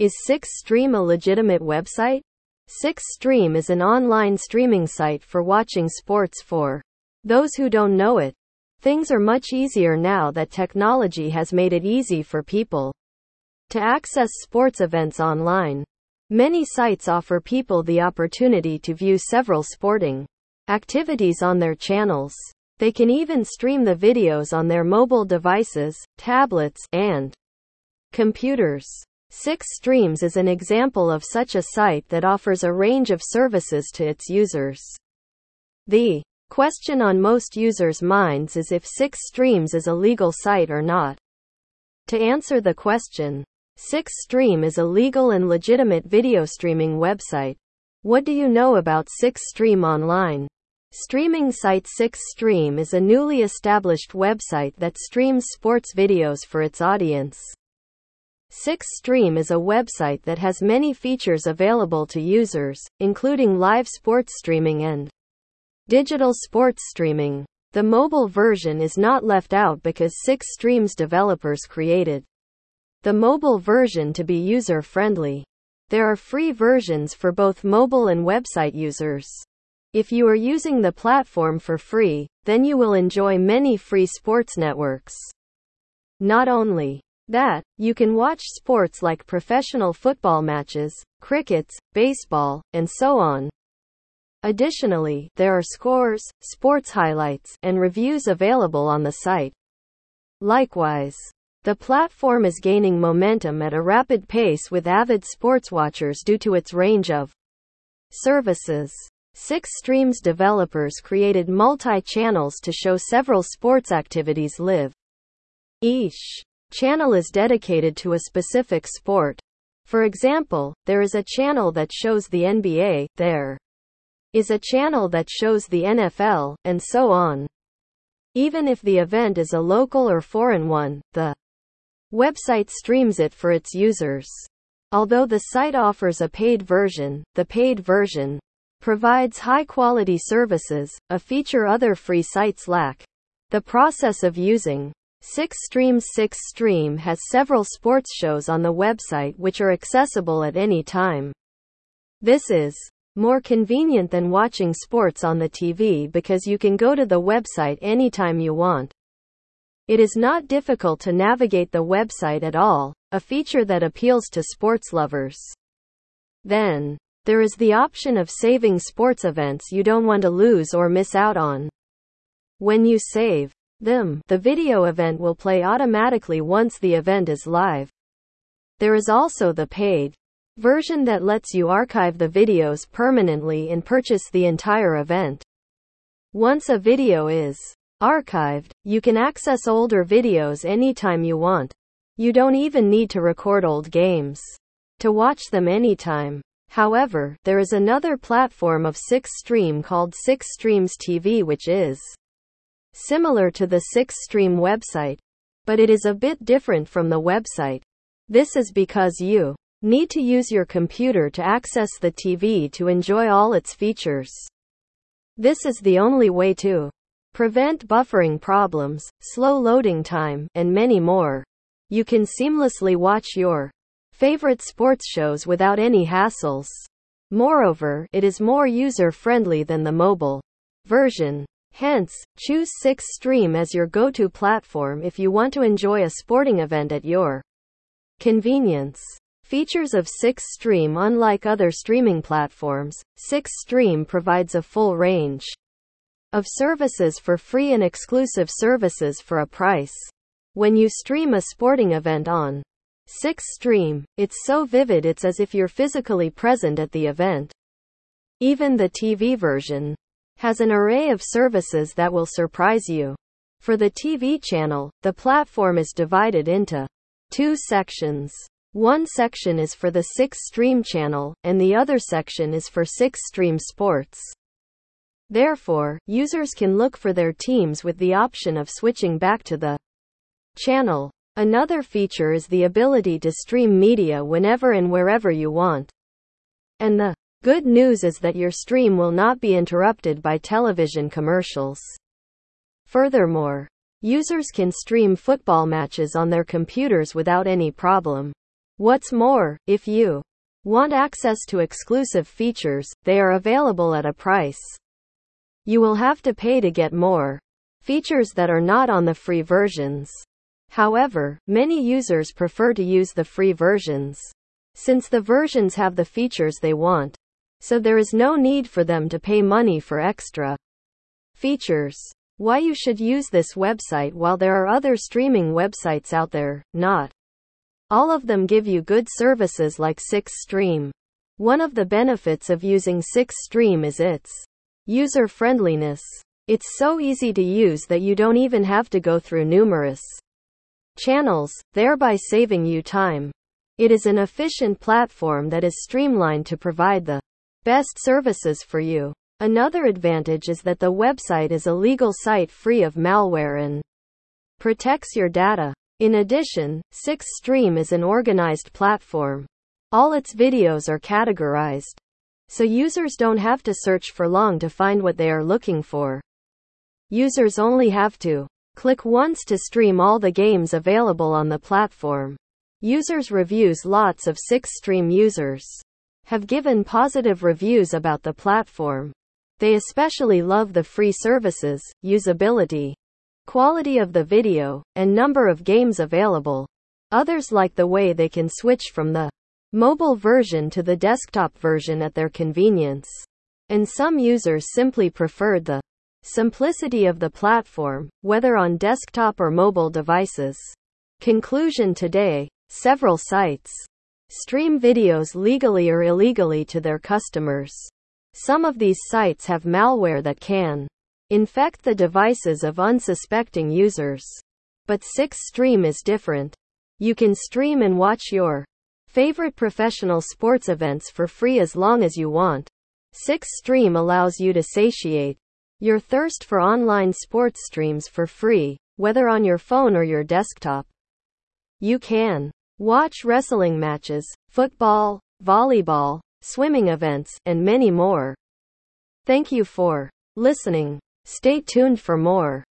Is SixStream a legitimate website? SixStream is an online streaming site for watching sports for those who don't know it. Things are much easier now that technology has made it easy for people to access sports events online. Many sites offer people the opportunity to view several sporting activities on their channels. They can even stream the videos on their mobile devices, tablets, and computers. SixStreams is an example of such a site that offers a range of services to its users. The question on most users' minds is if SixStreams is a legal site or not. To answer the question, Six SixStream is a legal and legitimate video streaming website. What do you know about SixStream Online? Streaming site SixStream is a newly established website that streams sports videos for its audience. SixStream is a website that has many features available to users, including live sports streaming and digital sports streaming. The mobile version is not left out because SixStream's developers created the mobile version to be user friendly. There are free versions for both mobile and website users. If you are using the platform for free, then you will enjoy many free sports networks. Not only that, you can watch sports like professional football matches, crickets, baseball, and so on. Additionally, there are scores, sports highlights, and reviews available on the site. Likewise, the platform is gaining momentum at a rapid pace with avid sports watchers due to its range of services. Six Streams developers created multi-channels to show several sports activities live. Each channel is dedicated to a specific sport. For example, there is a channel that shows the NBA, there is a channel that shows the NFL, and so on. Even if the event is a local or foreign one, the website streams it for its users. Although the site offers a paid version, the paid version provides high quality services, a feature other free sites lack. The process of using SixStream's SixStream has several sports shows on the website which are accessible at any time. This is more convenient than watching sports on the TV because you can go to the website anytime you want. It is not difficult to navigate the website at all, a feature that appeals to sports lovers. Then, there is the option of saving sports events you don't want to lose or miss out on. When you save, them, the video event will play automatically once the event is live. There is also the paid version that lets you archive the videos permanently and purchase the entire event. Once a video is archived, you can access older videos anytime you want. You don't even need to record old games to watch them anytime. However, there is another platform of SixStream called SixStreams TV which is similar to the SixStream website, but it is a bit different from the website. This is because you need to use your computer to access the TV to enjoy all its features. This is the only way to prevent buffering problems, slow loading time, and many more. You can seamlessly watch your favorite sports shows without any hassles. Moreover, it is more user friendly than the mobile version. Hence, choose Six Stream as your go-to platform if you want to enjoy a sporting event at your convenience. Features of Six Stream Unlike other streaming platforms, Six Stream provides a full range of services for free and exclusive services for a price. When you stream a sporting event on Six Stream, it's so vivid it's as if you're physically present at the event. Even the TV version has an array of services that will surprise you. For the TV channel, the platform is divided into two sections. One section is for the 6 Stream channel, and the other section is for 6 Stream Sports. Therefore, users can look for their teams with the option of switching back to the channel. Another feature is the ability to stream media whenever and wherever you want. And the Good news is that your stream will not be interrupted by television commercials. Furthermore, users can stream football matches on their computers without any problem. What's more, if you want access to exclusive features, they are available at a price. You will have to pay to get more features that are not on the free versions. However, many users prefer to use the free versions since the versions have the features they want. So there is no need for them to pay money for extra features. Why you should use this website while there are other streaming websites out there, not all of them give you good services like 6Stream. One of the benefits of using 6Stream is its user friendliness. It's so easy to use that you don't even have to go through numerous channels, thereby saving you time. It is an efficient platform that is streamlined to provide the best services for you. Another advantage is that the website is a legal site free of malware and protects your data. In addition, 6Stream is an organized platform. All its videos are categorized. So users don't have to search for long to find what they are looking for. Users only have to click once to stream all the games available on the platform. Users reviews Lots of 6Stream users have given positive reviews about the platform. They especially love the free services, usability, quality of the video, and number of games available. Others like the way they can switch from the mobile version to the desktop version at their convenience. And some users simply preferred the simplicity of the platform, whether on desktop or mobile devices. Conclusion today Several sites stream videos legally or illegally to their customers. Some of these sites have malware that can infect the devices of unsuspecting users. But 6Stream is different. You can stream and watch your favorite professional sports events for free as long as you want. 6Stream allows you to satiate your thirst for online sports streams for free, whether on your phone or your desktop. You can watch wrestling matches, football, volleyball, swimming events, and many more. Thank you for listening. Stay tuned for more.